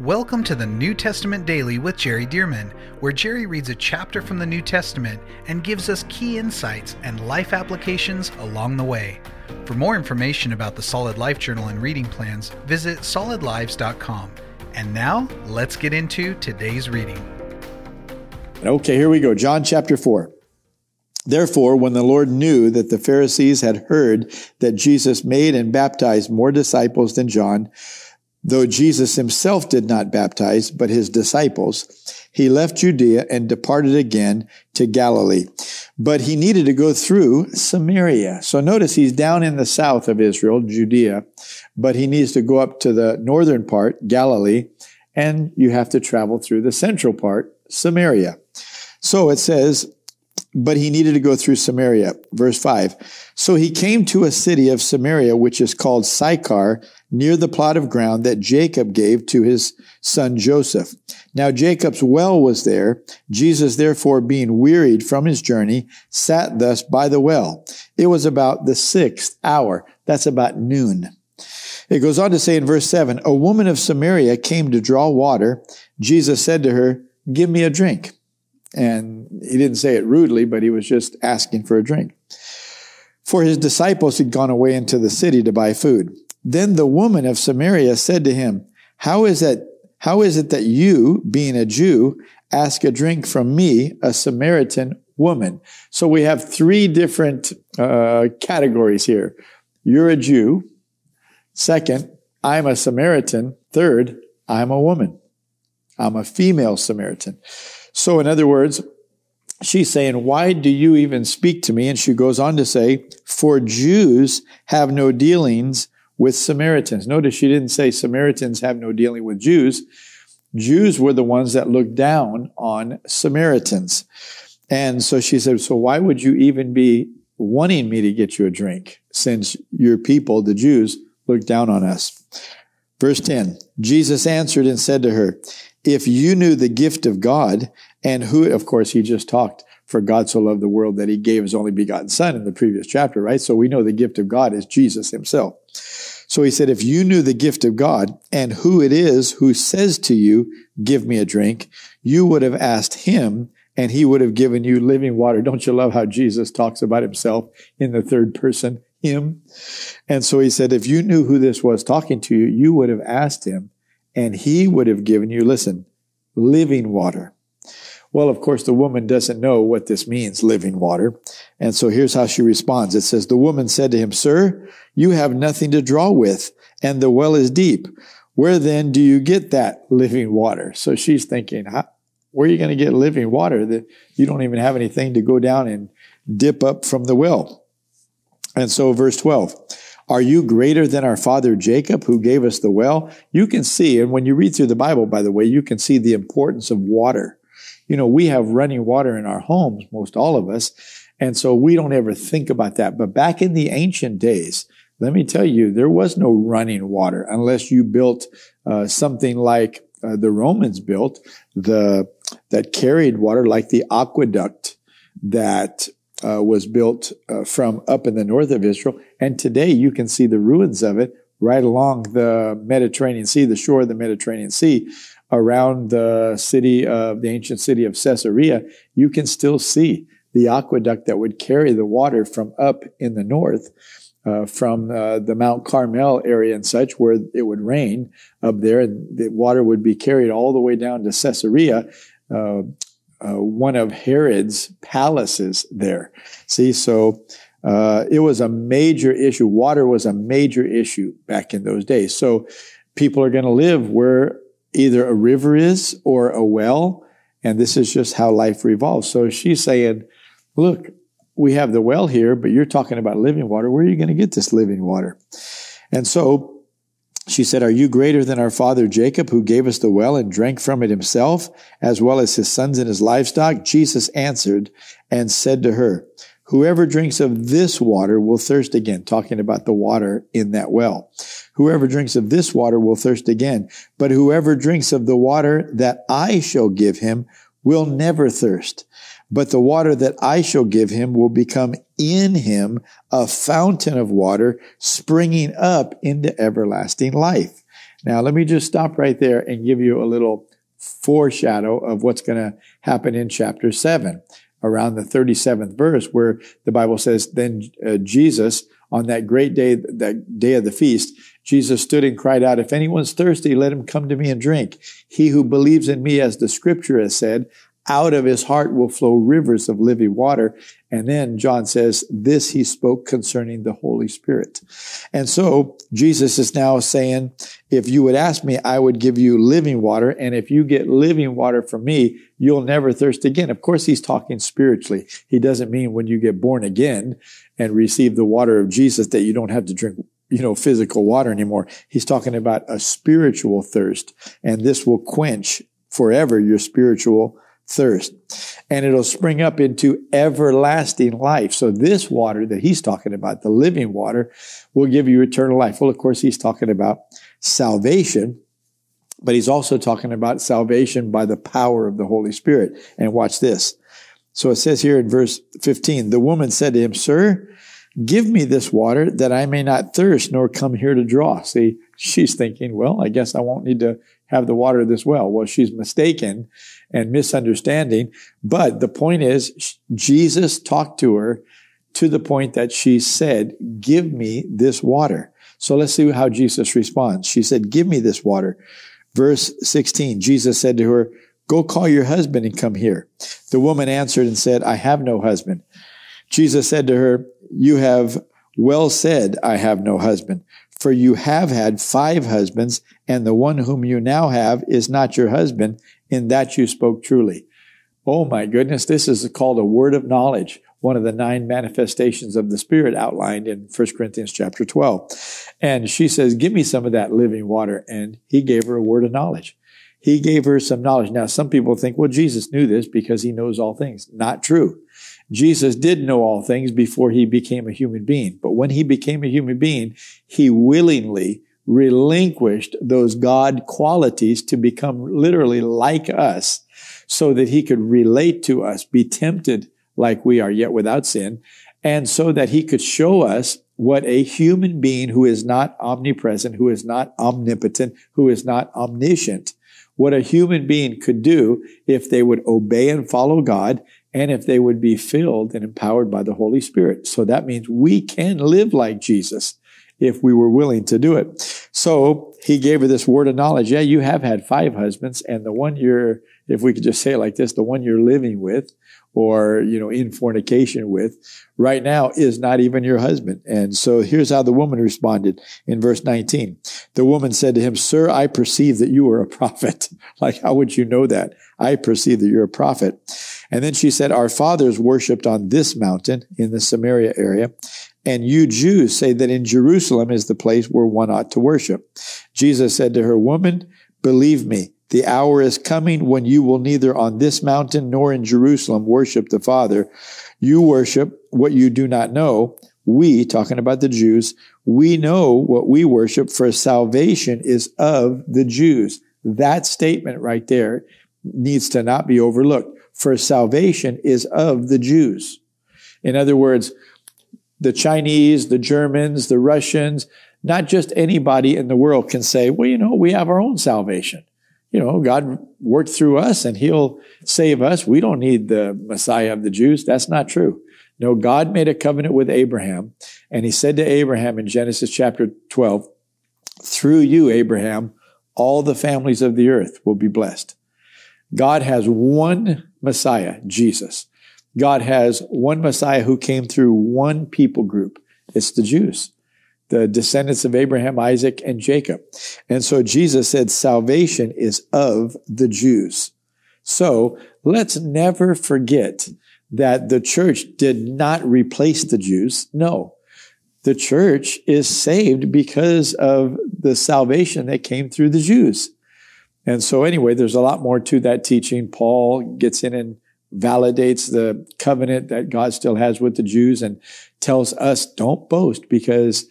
Welcome to the New Testament Daily with Jerry Dirmann, where Jerry reads a chapter from the New Testament and gives us key insights and life applications along the way. For more information about the Solid Life Journal and reading plans, visit solidlives.com. And now, let's get into today's reading. Okay, here we go. John chapter 4. Therefore, when the Lord knew that the Pharisees had heard that Jesus made and baptized more disciples than John, Though Jesus himself did not baptize, but his disciples, he left Judea and departed again to Galilee. But he needed to go through Samaria. So notice he's down in the south of Israel, Judea, but he needs to go up to the northern part, Galilee, and you have to travel through the central part, Samaria. So it says, but he needed to go through Samaria. Verse 5. So he came to a city of Samaria, which is called Sychar, near the plot of ground that Jacob gave to his son Joseph. Now Jacob's well was there. Jesus, therefore, being wearied from his journey, sat thus by the well. It was about the sixth hour. That's about noon. It goes on to say in verse 7 A woman of Samaria came to draw water. Jesus said to her, Give me a drink. And he didn't say it rudely, but he was just asking for a drink. For his disciples had gone away into the city to buy food. Then the woman of Samaria said to him, How is it, how is it that you, being a Jew, ask a drink from me, a Samaritan woman? So we have three different uh, categories here. You're a Jew. Second, I'm a Samaritan. Third, I'm a woman. I'm a female Samaritan. So, in other words, she's saying, Why do you even speak to me? And she goes on to say, For Jews have no dealings with Samaritans. Notice she didn't say Samaritans have no dealing with Jews. Jews were the ones that looked down on Samaritans. And so she said, So why would you even be wanting me to get you a drink since your people, the Jews, look down on us? Verse 10 Jesus answered and said to her, if you knew the gift of God and who, of course, he just talked for God so loved the world that he gave his only begotten son in the previous chapter, right? So we know the gift of God is Jesus himself. So he said, if you knew the gift of God and who it is who says to you, give me a drink, you would have asked him and he would have given you living water. Don't you love how Jesus talks about himself in the third person, him? And so he said, if you knew who this was talking to you, you would have asked him and he would have given you, listen, living water. Well, of course, the woman doesn't know what this means, living water. And so here's how she responds. It says, the woman said to him, sir, you have nothing to draw with and the well is deep. Where then do you get that living water? So she's thinking, where are you going to get living water that you don't even have anything to go down and dip up from the well? And so verse 12, are you greater than our father Jacob who gave us the well? You can see, and when you read through the Bible, by the way, you can see the importance of water. You know, we have running water in our homes, most all of us, and so we don't ever think about that. But back in the ancient days, let me tell you, there was no running water unless you built uh, something like uh, the Romans built, the that carried water, like the aqueduct that uh, was built uh, from up in the north of Israel. And today you can see the ruins of it right along the Mediterranean Sea, the shore of the Mediterranean Sea, around the city of the ancient city of Caesarea. You can still see the aqueduct that would carry the water from up in the north. Uh, from uh, the Mount Carmel area and such, where it would rain up there, and the water would be carried all the way down to Caesarea, uh, uh, one of Herod's palaces there. See, so uh, it was a major issue. Water was a major issue back in those days. So people are going to live where either a river is or a well, and this is just how life revolves. So she's saying, look, we have the well here, but you're talking about living water. Where are you going to get this living water? And so she said, Are you greater than our father Jacob, who gave us the well and drank from it himself, as well as his sons and his livestock? Jesus answered and said to her, Whoever drinks of this water will thirst again, talking about the water in that well. Whoever drinks of this water will thirst again, but whoever drinks of the water that I shall give him will never thirst. But the water that I shall give him will become in him a fountain of water springing up into everlasting life. Now, let me just stop right there and give you a little foreshadow of what's going to happen in chapter 7, around the 37th verse, where the Bible says, Then uh, Jesus, on that great day, that day of the feast, Jesus stood and cried out, If anyone's thirsty, let him come to me and drink. He who believes in me, as the scripture has said, out of his heart will flow rivers of living water. And then John says, this he spoke concerning the Holy Spirit. And so Jesus is now saying, if you would ask me, I would give you living water. And if you get living water from me, you'll never thirst again. Of course, he's talking spiritually. He doesn't mean when you get born again and receive the water of Jesus that you don't have to drink you know, physical water anymore. He's talking about a spiritual thirst, and this will quench forever your spiritual thirst and it'll spring up into everlasting life. So this water that he's talking about, the living water, will give you eternal life. Well, of course, he's talking about salvation, but he's also talking about salvation by the power of the Holy Spirit. And watch this. So it says here in verse 15, the woman said to him, sir, give me this water that I may not thirst nor come here to draw. See, she's thinking, well, I guess I won't need to have the water of this well. Well, she's mistaken and misunderstanding. But the point is, Jesus talked to her to the point that she said, give me this water. So let's see how Jesus responds. She said, give me this water. Verse 16, Jesus said to her, go call your husband and come here. The woman answered and said, I have no husband. Jesus said to her, you have well said, I have no husband. For you have had five husbands, and the one whom you now have is not your husband. In that you spoke truly. Oh my goodness, this is called a word of knowledge, one of the nine manifestations of the Spirit outlined in 1 Corinthians chapter 12. And she says, Give me some of that living water. And he gave her a word of knowledge. He gave her some knowledge. Now, some people think, well, Jesus knew this because he knows all things. Not true. Jesus did know all things before he became a human being. But when he became a human being, he willingly relinquished those God qualities to become literally like us so that he could relate to us, be tempted like we are, yet without sin, and so that he could show us what a human being who is not omnipresent, who is not omnipotent, who is not omniscient, what a human being could do if they would obey and follow God and if they would be filled and empowered by the Holy Spirit. So that means we can live like Jesus if we were willing to do it. So he gave her this word of knowledge. Yeah, you have had five husbands, and the one you're, if we could just say it like this, the one you're living with or, you know, in fornication with right now is not even your husband. And so here's how the woman responded in verse 19. The woman said to him, Sir, I perceive that you are a prophet. like, how would you know that? I perceive that you're a prophet. And then she said, Our fathers worshiped on this mountain in the Samaria area. And you Jews say that in Jerusalem is the place where one ought to worship. Jesus said to her, Woman, believe me, the hour is coming when you will neither on this mountain nor in Jerusalem worship the Father. You worship what you do not know. We, talking about the Jews, we know what we worship for salvation is of the Jews. That statement right there needs to not be overlooked. For salvation is of the Jews. In other words, the Chinese, the Germans, the Russians, not just anybody in the world can say, well, you know, we have our own salvation you know, God worked through us and he'll save us. We don't need the Messiah of the Jews. That's not true. No, God made a covenant with Abraham and he said to Abraham in Genesis chapter 12, through you, Abraham, all the families of the earth will be blessed. God has one Messiah, Jesus. God has one Messiah who came through one people group. It's the Jews the descendants of Abraham, Isaac, and Jacob. And so Jesus said salvation is of the Jews. So let's never forget that the church did not replace the Jews. No. The church is saved because of the salvation that came through the Jews. And so anyway, there's a lot more to that teaching. Paul gets in and validates the covenant that God still has with the Jews and tells us don't boast because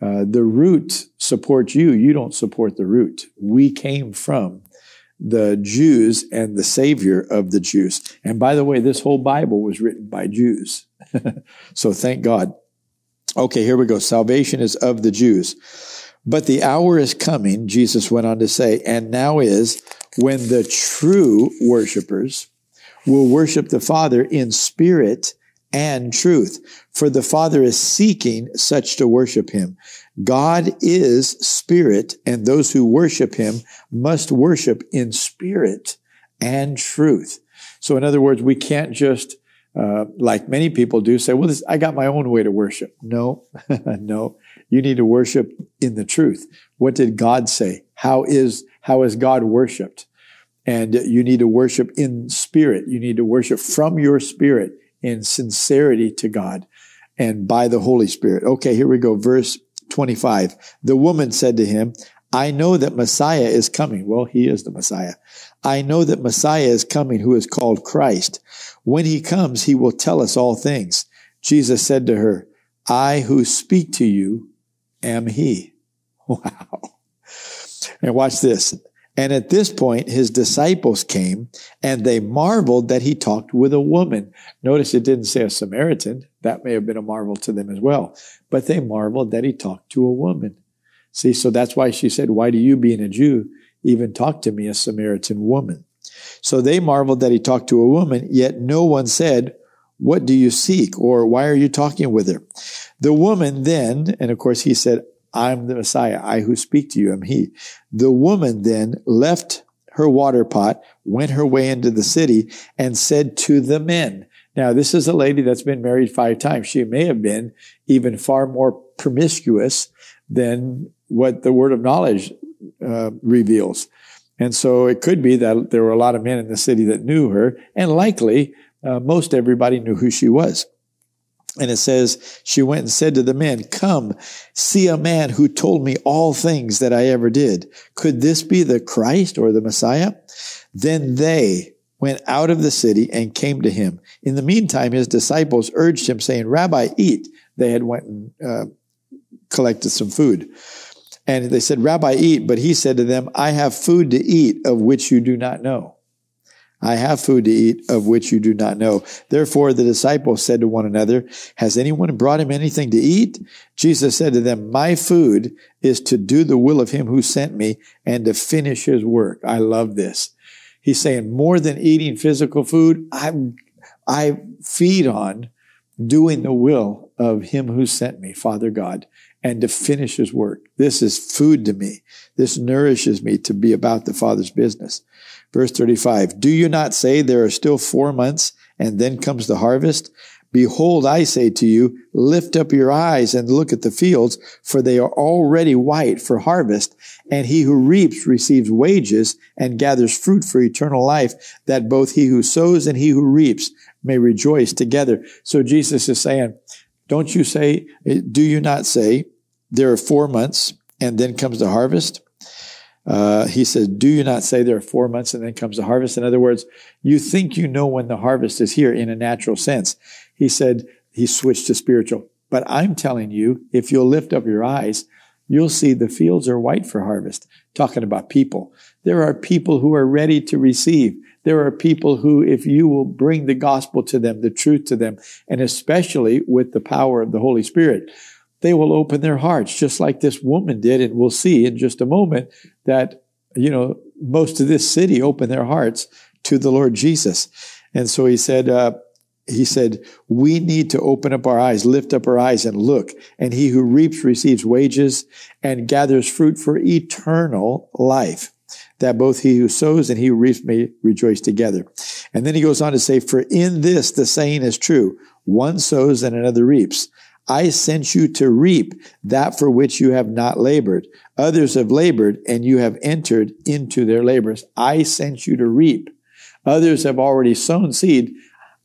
uh, the root supports you. You don't support the root. We came from the Jews and the Savior of the Jews. And by the way, this whole Bible was written by Jews. so thank God. Okay, here we go. Salvation is of the Jews. But the hour is coming, Jesus went on to say, and now is when the true worshipers will worship the Father in spirit and truth. For the Father is seeking such to worship him. God is spirit, and those who worship him must worship in spirit and truth. So, in other words, we can't just, uh, like many people do, say, well, this, I got my own way to worship. No, no. You need to worship in the truth. What did God say? How is, how is God worshiped? And you need to worship in spirit. You need to worship from your spirit in sincerity to God and by the Holy Spirit. Okay, here we go. Verse 25. The woman said to him, I know that Messiah is coming. Well, he is the Messiah. I know that Messiah is coming who is called Christ. When he comes, he will tell us all things. Jesus said to her, I who speak to you am he. Wow. And watch this. And at this point, his disciples came and they marveled that he talked with a woman. Notice it didn't say a Samaritan. That may have been a marvel to them as well. But they marveled that he talked to a woman. See, so that's why she said, Why do you, being a Jew, even talk to me, a Samaritan woman? So they marveled that he talked to a woman, yet no one said, What do you seek? or Why are you talking with her? The woman then, and of course he said, I'm the Messiah. I who speak to you am he. The woman then left her water pot, went her way into the city, and said to the men, now, this is a lady that's been married five times. She may have been even far more promiscuous than what the word of knowledge uh, reveals. And so it could be that there were a lot of men in the city that knew her, and likely uh, most everybody knew who she was. And it says, she went and said to the men, Come, see a man who told me all things that I ever did. Could this be the Christ or the Messiah? Then they went out of the city and came to him. In the meantime, his disciples urged him, saying, Rabbi, eat. They had went and uh, collected some food. And they said, Rabbi, eat. But he said to them, I have food to eat of which you do not know. I have food to eat of which you do not know. Therefore, the disciples said to one another, Has anyone brought him anything to eat? Jesus said to them, My food is to do the will of him who sent me and to finish his work. I love this. He's saying more than eating physical food, I, I feed on doing the will of him who sent me, Father God, and to finish his work. This is food to me. This nourishes me to be about the Father's business. Verse 35, do you not say there are still four months and then comes the harvest? Behold, I say to you, lift up your eyes and look at the fields, for they are already white for harvest. And he who reaps receives wages and gathers fruit for eternal life, that both he who sows and he who reaps may rejoice together. So Jesus is saying, don't you say, do you not say, there are four months and then comes the harvest? Uh, he says, Do you not say there are four months and then comes the harvest? In other words, you think you know when the harvest is here in a natural sense. He said, He switched to spiritual. But I'm telling you, if you'll lift up your eyes, you'll see the fields are white for harvest. Talking about people. There are people who are ready to receive. There are people who, if you will bring the gospel to them, the truth to them, and especially with the power of the Holy Spirit, they will open their hearts, just like this woman did. And we'll see in just a moment that, you know, most of this city opened their hearts to the Lord Jesus. And so he said, uh, he said, we need to open up our eyes, lift up our eyes and look. And he who reaps receives wages and gathers fruit for eternal life that both he who sows and he who reaps may rejoice together. And then he goes on to say, for in this the saying is true. One sows and another reaps. I sent you to reap that for which you have not labored. Others have labored and you have entered into their labors. I sent you to reap. Others have already sown seed.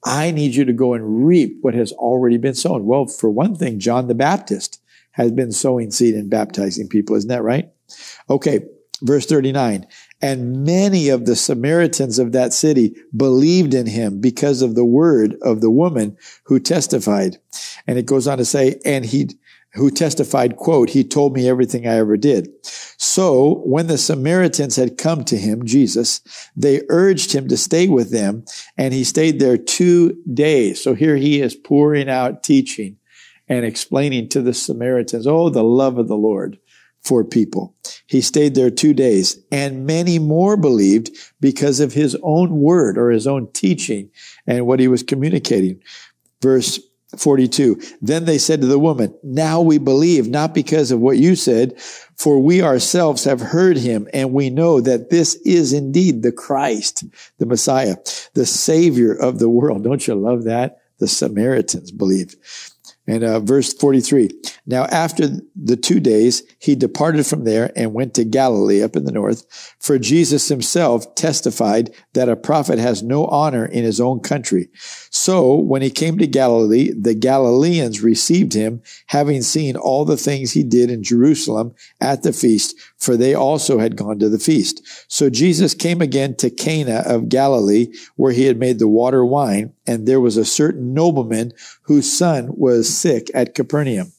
I need you to go and reap what has already been sown. Well, for one thing, John the Baptist has been sowing seed and baptizing people. Isn't that right? Okay. Verse 39. And many of the Samaritans of that city believed in him because of the word of the woman who testified. And it goes on to say, and he, who testified, quote, he told me everything I ever did. So when the Samaritans had come to him, Jesus, they urged him to stay with them and he stayed there two days. So here he is pouring out teaching and explaining to the Samaritans, oh, the love of the Lord for people. He stayed there two days and many more believed because of his own word or his own teaching and what he was communicating. Verse 42. Then they said to the woman, now we believe, not because of what you said, for we ourselves have heard him and we know that this is indeed the Christ, the Messiah, the savior of the world. Don't you love that? The Samaritans believed. And uh, verse 43. Now, after the two days, he departed from there and went to Galilee up in the north. For Jesus himself testified that a prophet has no honor in his own country. So when he came to Galilee, the Galileans received him, having seen all the things he did in Jerusalem at the feast, for they also had gone to the feast. So Jesus came again to Cana of Galilee, where he had made the water wine, and there was a certain nobleman whose son was sick at Capernaum.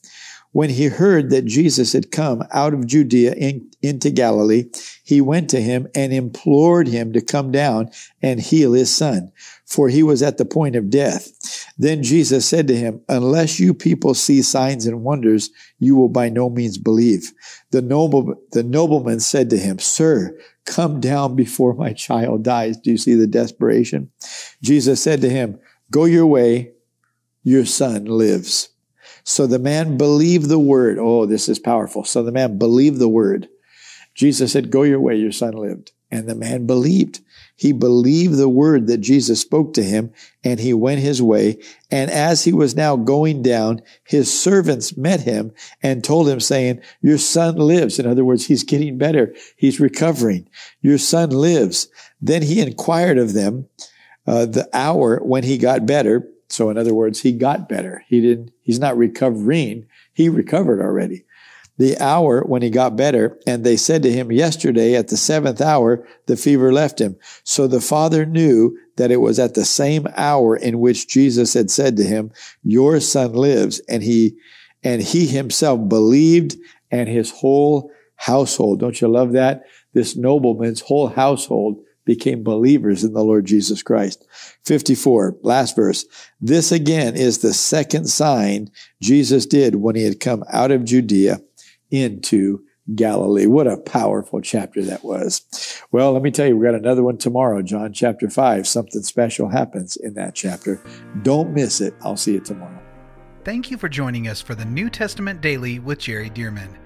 When he heard that Jesus had come out of Judea in, into Galilee, he went to him and implored him to come down and heal his son, for he was at the point of death. Then Jesus said to him, Unless you people see signs and wonders, you will by no means believe. The noble, the nobleman said to him, Sir, come down before my child dies. Do you see the desperation? Jesus said to him, Go your way, your son lives. So the man believed the word. Oh, this is powerful. So the man believed the word. Jesus said, Go your way, your son lived. And the man believed. He believed the word that Jesus spoke to him, and he went his way. And as he was now going down, his servants met him and told him, saying, Your son lives. In other words, he's getting better. He's recovering. Your son lives. Then he inquired of them uh, the hour when he got better. So in other words, he got better. He didn't, he's not recovering. He recovered already. The hour when he got better, and they said to him yesterday at the seventh hour, the fever left him. So the father knew that it was at the same hour in which Jesus had said to him, your son lives. And he, and he himself believed and his whole household. Don't you love that? This nobleman's whole household became believers in the Lord Jesus Christ. 54, last verse. This again is the second sign Jesus did when he had come out of Judea into Galilee. What a powerful chapter that was. Well, let me tell you, we got another one tomorrow, John chapter 5. Something special happens in that chapter. Don't miss it. I'll see you tomorrow. Thank you for joining us for the New Testament Daily with Jerry Dirmann.